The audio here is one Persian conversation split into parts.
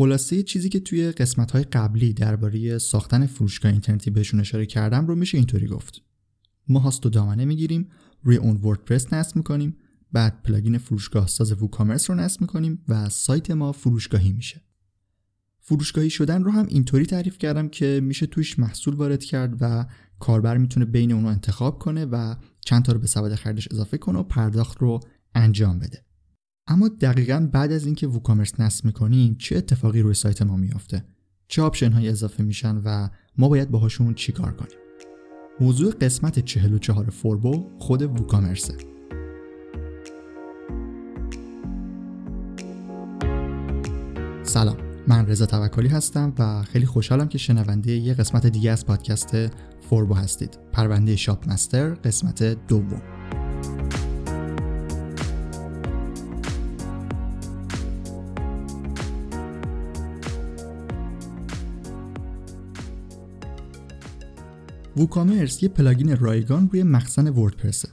خلاصه چیزی که توی قسمت های قبلی درباره ساختن فروشگاه اینترنتی بهشون اشاره کردم رو میشه اینطوری گفت. ما هاست و دامنه می‌گیریم روی اون وردپرس نصب می‌کنیم بعد پلاگین فروشگاه ساز ووکامرس رو نصب می‌کنیم و سایت ما فروشگاهی میشه. فروشگاهی شدن رو هم اینطوری تعریف کردم که میشه توش محصول وارد کرد و کاربر می‌تونه بین اونو انتخاب کنه و چند تا رو به سبد خریدش اضافه کنه و پرداخت رو انجام بده. اما دقیقا بعد از اینکه ووکامرس نصب می‌کنیم چه اتفاقی روی سایت ما میافته؟ چه option های اضافه میشن و ما باید باهاشون چیکار کنیم؟ موضوع قسمت 44 فوربو خود ووکامرسه سلام من رضا توکلی هستم و خیلی خوشحالم که شنونده یه قسمت دیگه از پادکست فوربو هستید. پرونده شاپ مستر قسمت دوم. ووکامرس یه plugin رایگان روی مخزن وردپرسه.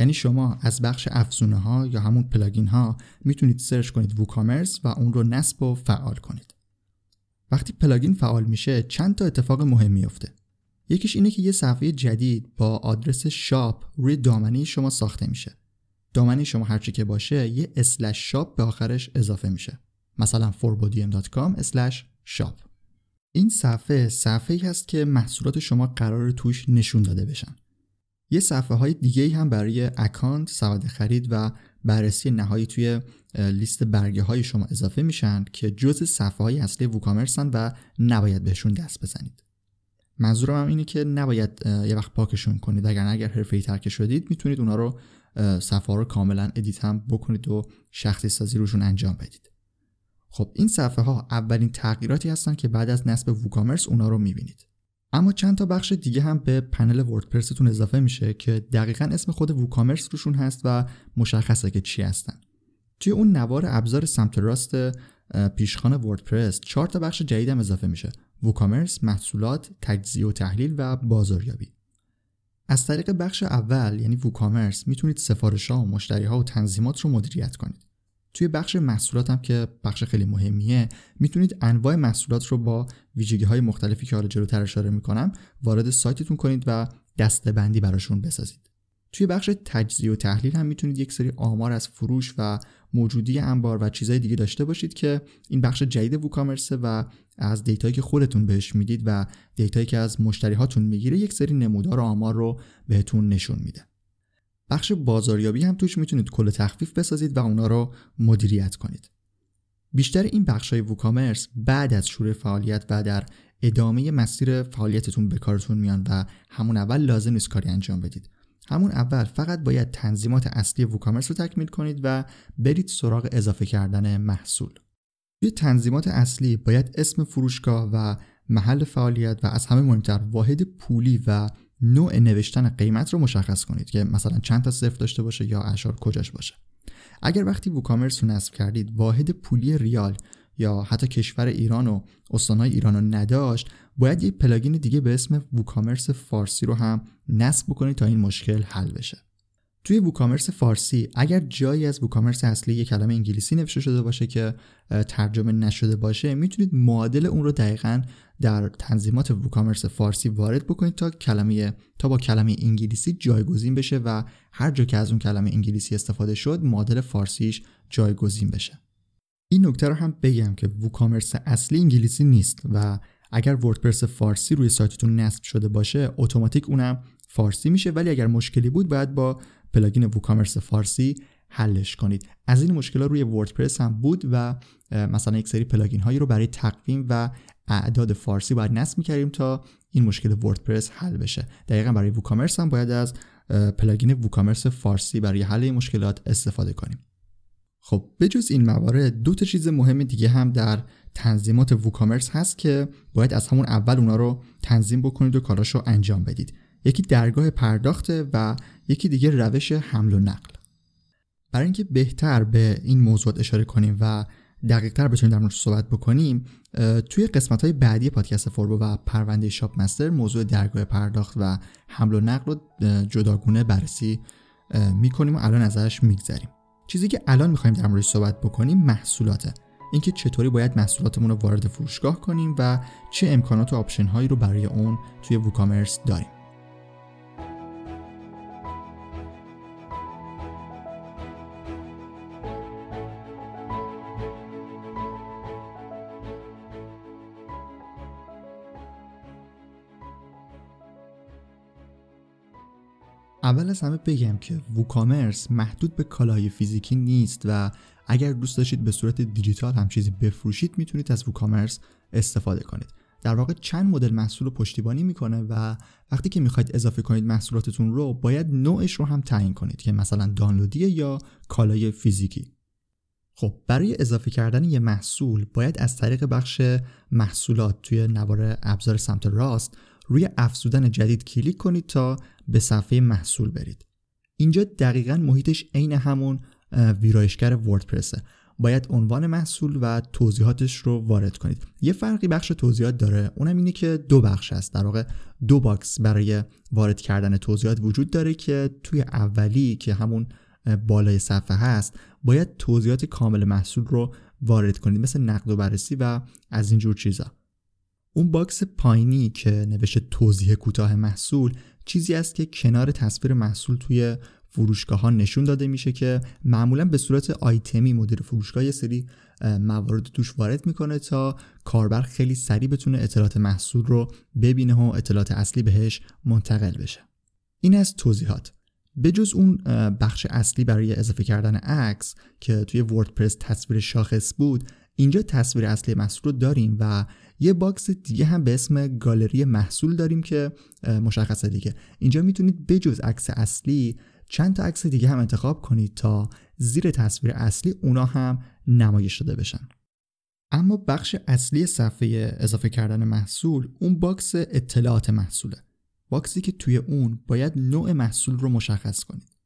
یعنی شما از بخش افزونه ها یا همون plugin ها می‌تونید search کنید ووکامرس و اون رو نصب و فعال کنید. وقتی plugin فعال میشه چند تا اتفاق مهم میفته یکیش اینه که یه صفحه جدید با آدرس shop روی دامنه شما ساخته میشه. دامنه شما هرچی که باشه یه slash shop به آخرش اضافه میشه. مثلا forbodym.com/shop این صفحه صفحه ای هست که محصولات شما قرار توش نشون داده بشن یه صفحه های دیگه هم برای account، سبد خرید و بررسی نهایی توی لیست برگه های شما اضافه میشن که جز صفحه های اصلی ووکامرسن و نباید بهشون دست بزنید. منظورم هم اینه که نباید یه وقت پاکشون کنید اگر اگر حرفه‌ای تر شدید می‌تونید اونا رو صفحه رو کاملا edit هم بکنید و شخصی سازی روشون انجام بدید. خب این صفحه ها اولین تغییراتی هستن که بعد از نصب ووکامرس اونا رو می‌بینید. اما چند تا بخش دیگه هم به پنل وردپرستون اضافه میشه که دقیقا اسم خود ووکامرس روشون هست و مشخصه که چی هستن. توی اون نوار ابزار سمت راست پیشخان وردپرس چهار تا بخش جدید هم اضافه میشه. ووکامرس محصولات تجزیه و تحلیل و بازاریابی. از طریق بخش اول یعنی ووکامرس می‌تونید سفارش ها و مشتری ها و تنظیمات رو مدیریت کنید. توی بخش محصولات هم که بخش خیلی مهمیه می‌تونید انواع محصولات رو با ویژگی های مختلفی که حالا جلوتر اشاره می‌کنم وارد سایتتون کنید و دسته بندی براشون بسازید. توی بخش تجزیه و تحلیل هم می‌تونید یک سری آمار از فروش و موجودی انبار و چیزهای دیگه داشته باشید که این بخش جدید ووکامرسه و از دیتایی که خودتون بهش می‌دید و دیتایی که از مشتری هاتون می‌گیره یک سری نمودار آمار رو بهتون نشون میده. بخش بازاریابی هم توش می‌تونید کل تخفیف بسازید و اونا رو مدیریت کنید. بیشتر این بخش های ووکامرس بعد از شروع فعالیت و در ادامه مسیر فعالیتتون به کارتون میان و همون اول لازم نیست کاری انجام بدید. همون اول فقط باید تنظیمات اصلی ووکامرس رو تکمیل کنید و برید سراغ اضافه کردن محصول. توی تنظیمات اصلی باید اسم فروشگاه و محل فعالیت و از همه مهمتر واحد پولی و نوع نوشتن قیمت رو مشخص کنید که مثلا چند تا صفر داشته باشه یا اشار کجاش باشه. اگر وقتی ووکامرس رو نصب کردید واحد پولی ریال یا حتی کشور ایران و استانهای ایران رو نداشت باید یک پلاگین دیگه به اسم ووکامرس فارسی رو هم نصب بکنید تا این مشکل حل بشه. توی ووکامرس فارسی اگر جایی از ووکامرس اصلی یک کلمه انگلیسی نوشته شده باشه که ترجمه نشده باشه می‌تونید معادل اون رو دقیقا در تنظیمات ووکامرس فارسی وارد بکنید تا کلمه تا با کلمه انگلیسی جایگزین بشه و هر جا که از اون کلمه انگلیسی استفاده شد معادل فارسیش جایگزین بشه. این نکته رو هم بگم که ووکامرس اصلی انگلیسی نیست و اگر وردپرس فارسی روی سایتتون نصب شده باشه اتوماتیک اونم فارسی میشه ولی اگر مشکلی بود باید با plugin ووکامرس فارسی حلش کنید. از این مشکلات روی وردپرس هم بود و مثلا یک سری plugin هایی رو برای تقویم و اعداد فارسی باید نصب می‌کردیم تا این مشکل وردپرس حل بشه. دقیقا برای ووکامرس هم باید از plugin ووکامرس فارسی برای حل این مشکلات استفاده کنیم. خب بجز این موارد دو تا چیز مهم دیگه هم در تنظیمات ووکامرس هست که باید از همون اول اونا رو تنظیم بکنید و کاراشو انجام بدید. یکی درگاه پرداخته و یکی دیگه روش حمل و نقل. برای اینکه بهتر به این موضوعات اشاره کنیم و دقیقتر بتونیم در موردش صحبت بکنیم توی قسمت های بعدی پادکست فوربو و پرونده شاپ مستر موضوع درگاه پرداخت و حمل و نقل رو جداگونه بررسی می‌کنیم و الان ازش میگذریم. چیزی که الان می‌خوایم در موردش صحبت بکنیم محصولاته. اینکه چطوری باید محصولاتمون رو وارد فروشگاه کنیم و چه امکانات و option هایی رو برای اون توی ووکامرس داریم. اول از همه بگم که ووکامرس محدود به کالاهای فیزیکی نیست و اگر دوست داشتید به صورت دیجیتال هم چیزی بفروشید می‌تونید از ووکامرس استفاده کنید. در واقع چند مدل محصول رو پشتیبانی می‌کنه و وقتی که می‌خواید اضافه کنید محصولاتتون رو باید نوعش رو هم تعیین کنید که مثلا دانلودی یا کالای فیزیکی. خب برای اضافه کردن یه محصول باید از طریق بخش محصولات توی نوار ابزار سمت راست روی افزودن جدید کلیک کنید تا به صفحه محصول برید. اینجا دقیقا محیطش عین همون ویرایشگر وردپرسه باید عنوان محصول و توضیحاتش رو وارد کنید. یه فرقی بخش توضیحات داره اونم اینه که دو بخش هست در واقع دو box برای وارد کردن توضیحات وجود داره که توی اولی که همون بالای صفحه هست باید توضیحات کامل محصول رو وارد کنید مثل نقد و بررسی و از اینجور چیزا. اون box پایینی که نوشته توضیح کوتاه محصول چیزی است که کنار تصویر محصول توی فروشگاه ها نشون داده میشه که معمولا به صورت آیتمی مدیر فروشگاه یه سری موارد توش وارد می‌کنه تا کاربر خیلی سریع بتونه اطلاعات محصول رو ببینه و اطلاعات اصلی بهش منتقل بشه. این از توضیحات. به جز اون بخش اصلی برای اضافه کردن عکس که توی وردپرس تصویر شاخص بود اینجا تصویر اصلی محصول رو داریم و یه box دیگه هم به اسم گالری محصول داریم که مشخصه دیگه. اینجا می‌تونید بجز عکس اصلی چند تا عکس دیگه هم انتخاب کنید تا زیر تصویر اصلی اونا هم نمایش داده بشن. اما بخش اصلی صفحه اضافه کردن محصول اون box اطلاعات محصوله. box ی که توی اون باید نوع محصول رو مشخص کنید.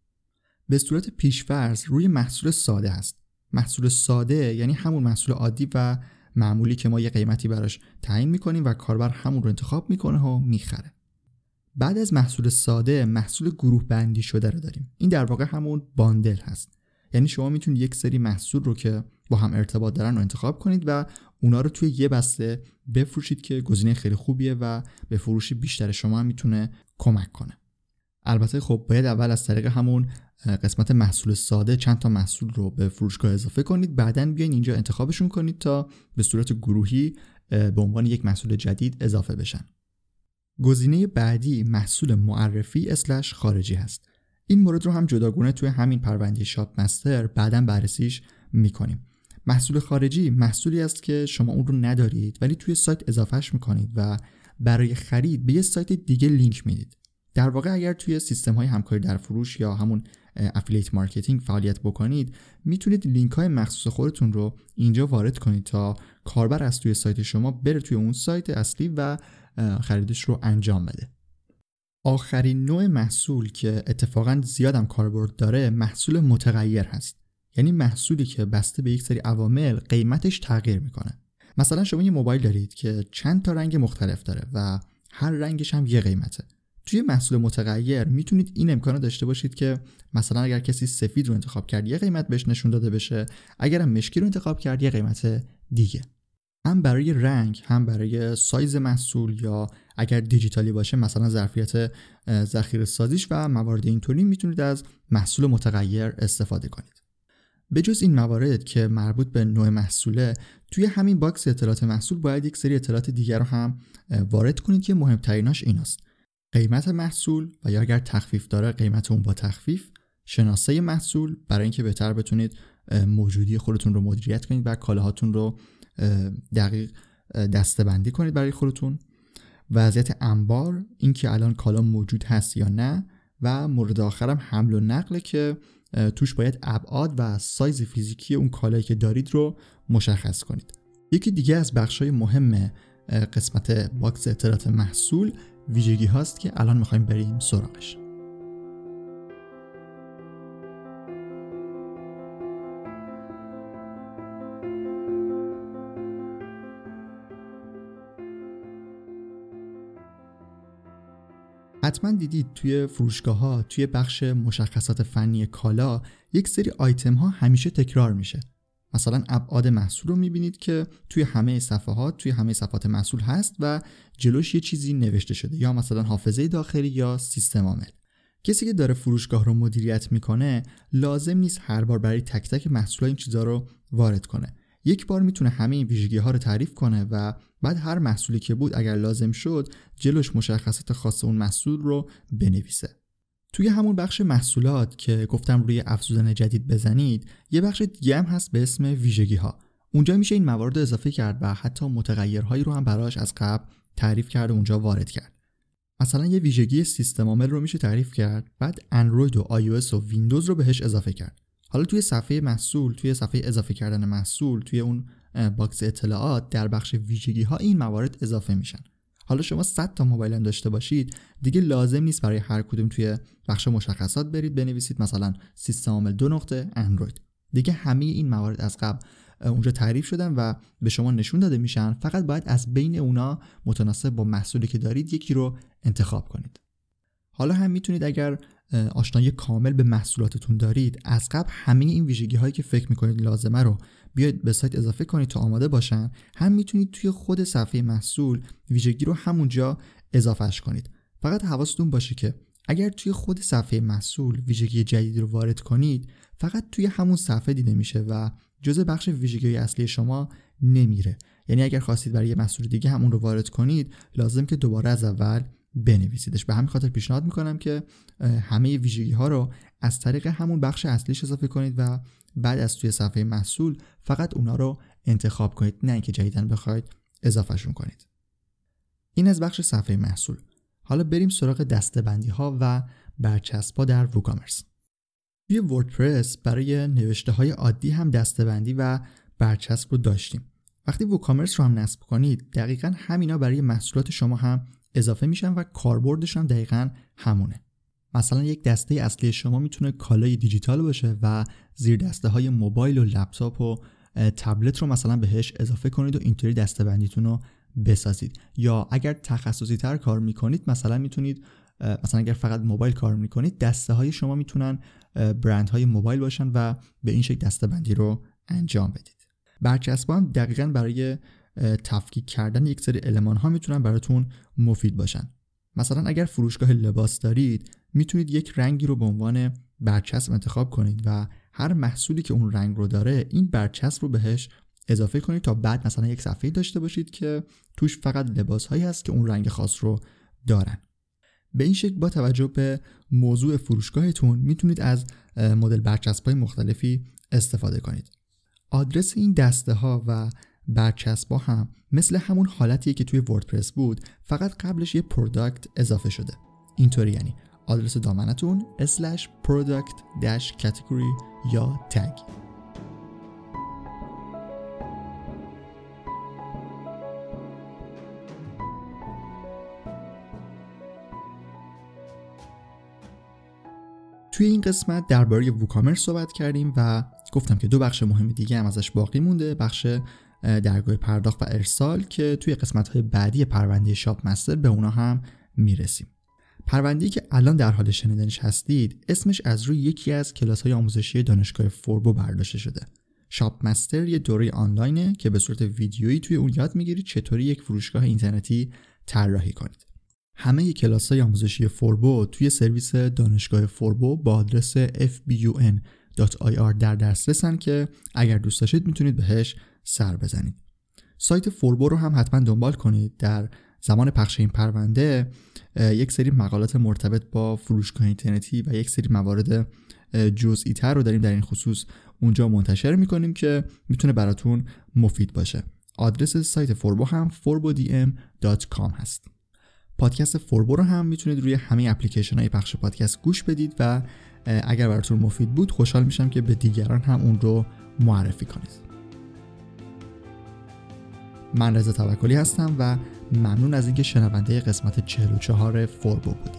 به صورت پیشفرض روی محصول ساده هست. محصول ساده یعنی همون محصول عادی و معمولی که ما یه قیمتی براش تعیین می‌کنیم و کاربر همون رو انتخاب می‌کنه و می‌خره. بعد از محصول ساده محصول گروه بندی شده رو داریم. این در واقع همون باندل هست. یعنی شما می‌تونید یک سری محصول رو که با هم ارتباط دارن رو انتخاب کنید و اونا رو توی یه بسته بفروشید که گزینه خیلی خوبیه و به فروشی بیشتر شما هم می‌تونه کمک کنه. البته خب باید اول از طریق همون قسمت محصول ساده چند تا محصول رو به فروشگاه اضافه کنید. بعدا بیاین اینجا انتخابشون کنید تا به صورت گروهی به عنوان یک محصول جدید اضافه بشن. گزینه بعدی محصول معرفی اسلش خارجی هست. این مورد رو هم جداگونه توی همین پرونده شاپ مستر بعدا بررسیش می‌کنیم. محصول خارجی محصولی است که شما اون رو ندارید ولی توی سایت اضافهش می‌کنید و برای خرید به یه سایت دیگه لینک می‌دید. در واقع اگر توی سیستم های همکاری در فروش یا همون affiliate marketing فعالیت بکنید می‌تونید لینک های مخصوص خودتون رو اینجا وارد کنید تا کاربر از توی سایت شما بره توی اون سایت اصلی و خریدش رو انجام بده. آخرین نوع محصول که اتفاقا زیادم کاربرد داره محصول متغیر هست. یعنی محصولی که بسته به یک سری عوامل قیمتش تغییر می‌کنه. مثلا شما یه موبایل دارید که چند تا رنگ مختلف داره و هر رنگش هم یه قیمته. توی محصول متغیر می‌تونید این امکان داشته باشید که مثلا اگر کسی سفید رو انتخاب کرد یه قیمت بهش نشون داده بشه. اگرم مشکی رو انتخاب کرد یه قیمت دیگه. هم برای رنگ هم برای سایز محصول یا اگر دیجیتالی باشه مثلا ظرفیت ذخیره سازیش و موارد اینطوری می‌تونید از محصول متغیر استفاده کنید. به جز این موارد که مربوط به نوع محصوله توی همین box اطلاعات محصول باید یک سری اطلاعات دیگر رو هم وارد کنید که مهمتریناش ایناست. قیمت محصول و یا اگر تخفیف داره قیمت اون با تخفیف شناسه محصول برای اینکه بهتر بتونید موجودی خودتون رو مدیریت کنید و کالاهاتون رو دقیق دسته‌بندی کنید برای خودتون. وضعیت انبار اینکه الان کالا موجود هست یا نه و مورد آخرم حمل و نقله که توش باید ابعاد و سایز فیزیکی اون کالایی که دارید رو مشخص کنید. یکی دیگه از بخشای مهم قسمت box اطلاعات محصول ویژگی هاست که الان می‌خوایم بریم سراغش. حتما دیدید توی فروشگاه ها توی بخش مشخصات فنی کالا یک سری آیتم ها همیشه تکرار میشه. مثلا ابعاد محصول رو می‌بینید که توی همه صفحات توی همه صفحات محصول هست و جلوش یه چیزی نوشته شده. یا مثلا حافظه داخلی یا سیستم عامل. کسی که داره فروشگاه رو مدیریت می‌کنه لازم نیست هر بار برای تک تک محصول این چیزها رو وارد کنه. یک بار می‌تونه همه این ویژگی ها رو تعریف کنه و بعد هر محصولی که بود اگر لازم شد جلوش مشخصات خاص اون محصول رو بنویسه. توی همون بخش محصولات که گفتم روی افزودن جدید بزنید یه بخش دیگه هم هست به اسم ویژگی ها اونجا میشه این موارد اضافه کرد و حتی متغیرهایی رو هم براش از قبل تعریف کرد و اونجا وارد کرد. مثلا یه ویژگی سیستم عامل رو میشه تعریف کرد بعد اندروید و iOS و ویندوز رو بهش اضافه کرد. حالا توی صفحه محصول توی صفحه اضافه کردن محصول توی اون box اطلاعات در بخش ویژگی ها این موارد اضافه میشن. حالا شما 100 تا موبایل هم داشته باشید دیگه لازم نیست برای هر کدوم توی بخش مشخصات برید بنویسید. مثلا سیستم عامل دو نقطه اندروید. دیگه همه این موارد از قبل اونجا تعریف شدن و به شما نشون داده میشن. فقط باید از بین اونا متناسب با محصولی که دارید یکی رو انتخاب کنید. حالا هم می‌تونید اگر آشنایی کامل به محصولاتتون دارید از قبل همه این ویژگی هایی که فکر می‌کنید لازمه رو بیاید به سایت اضافه کنید تا آماده باشن. هم می‌تونید توی خود صفحه محصول ویژگی رو همونجا اضافهش کنید. فقط حواستون باشه که اگر توی خود صفحه محصول ویژگی جدید رو وارد کنید فقط توی همون صفحه دیده میشه و جزء بخش ویژگی اصلی شما نمیره. یعنی اگر خواستید برای یه محصول دیگه همون رو وارد کنید لازم که دوباره از اول بنویسیدش. به همین خاطر پیشنهاد می‌کنم که همه ویژگی ها رو از طریق همون بخش اصلیش اضافه کنید و بعد از توی صفحه محصول فقط اونا رو انتخاب کنید نه اینکه جدیدن بخواید اضافهشون کنید. این از بخش صفحه محصول. حالا بریم سراغ دستبندی ها و برچسب در ووکامرس. توی وردپرس برای نوشته های عادی هم دستبندی و برچسب رو داشتیم. وقتی ووکامرس رو هم نصب کنید دقیقا همینا برای محصولات شما هم اضافه میشن و کاربردش هم دقیقا همونه. مثلا یک دسته اصلی شما می‌تونه کالای دیجیتال باشه و زیر دسته های موبایل و لپتاپ و تبلت رو مثلا بهش اضافه کنید و اینطوری دسته بندیتون رو بسازید. یا اگر تخصصی تر کار می‌کنید مثلا می‌تونید مثلا اگر فقط موبایل کار می‌کنید دسته های شما می‌تونن برند های موبایل باشن و به این شکل دسته بندی رو انجام بدید. برچسب هم دقیقا برای تفکیک کردن یک سری المان ها می‌تونن براتون مفید باشن. مثلا اگر فروشگاه لباس دارید می‌تونید یک رنگی رو به عنوان برچسب انتخاب کنید و هر محصولی که اون رنگ رو داره این برچسب رو بهش اضافه کنید تا بعد مثلا یک صفحه داشته باشید که توش فقط لباس هایی هست که اون رنگ خاص رو دارن. به این شکل با توجه به موضوع فروشگاهتون می‌تونید از مدل برچسب های مختلفی استفاده کنید. آدرس این دسته ها و برچسب هم. مثل همون حالتیه که توی وردپرس بود فقط قبلش یه پروداکت اضافه شده. اینطوری یعنی. آدرس دامنتون slash product dash category یا تگ توی این قسمت درباره ووکامرس صحبت کردیم و گفتم که دو بخش مهم دیگه هم ازش باقی مونده. بخش درگاه پرداخت و ارسال که توی قسمت های بعدی پرونده شاپ مستر به اونا هم می‌رسیم. پرونده که الان در حال شنیدنش هستید اسمش از روی یکی از کلاس های آموزشی دانشگاه فوربو برداشته شده. شاپ مستر یه دوره آنلاینه که به صورت ویدیویی توی اون یاد می‌گیرید چطوری یک فروشگاه اینترنتی طراحی کنید. همه کلاس های آموزشی فوربو توی سرویس دانشگاه فوربو با آدرس fbun.ir در دسترسن که اگر دوست داشتید می‌تونید بهش سر بزنید. سایت فوربو رو هم حتما دنبال کنید. در زمان پخش این پرونده یک سری مقالات مرتبط با فروشگاه اینترنتی و یک سری موارد جزئی تر رو داریم در این خصوص اونجا منتشر می‌کنیم که می‌تونه براتون مفید باشه. آدرس سایت فوربو هم forbodm.com هست. پادکست فوربو رو هم می‌تونید روی همه اپلیکیشن های پخش پادکست گوش بدید و اگر براتون مفید بود خوشحال میشم که به دیگران هم اون رو معرفی کنید. من رضا توکلی هستم و ممنون از اینکه شنونده قسمت 44 فوربو بودید.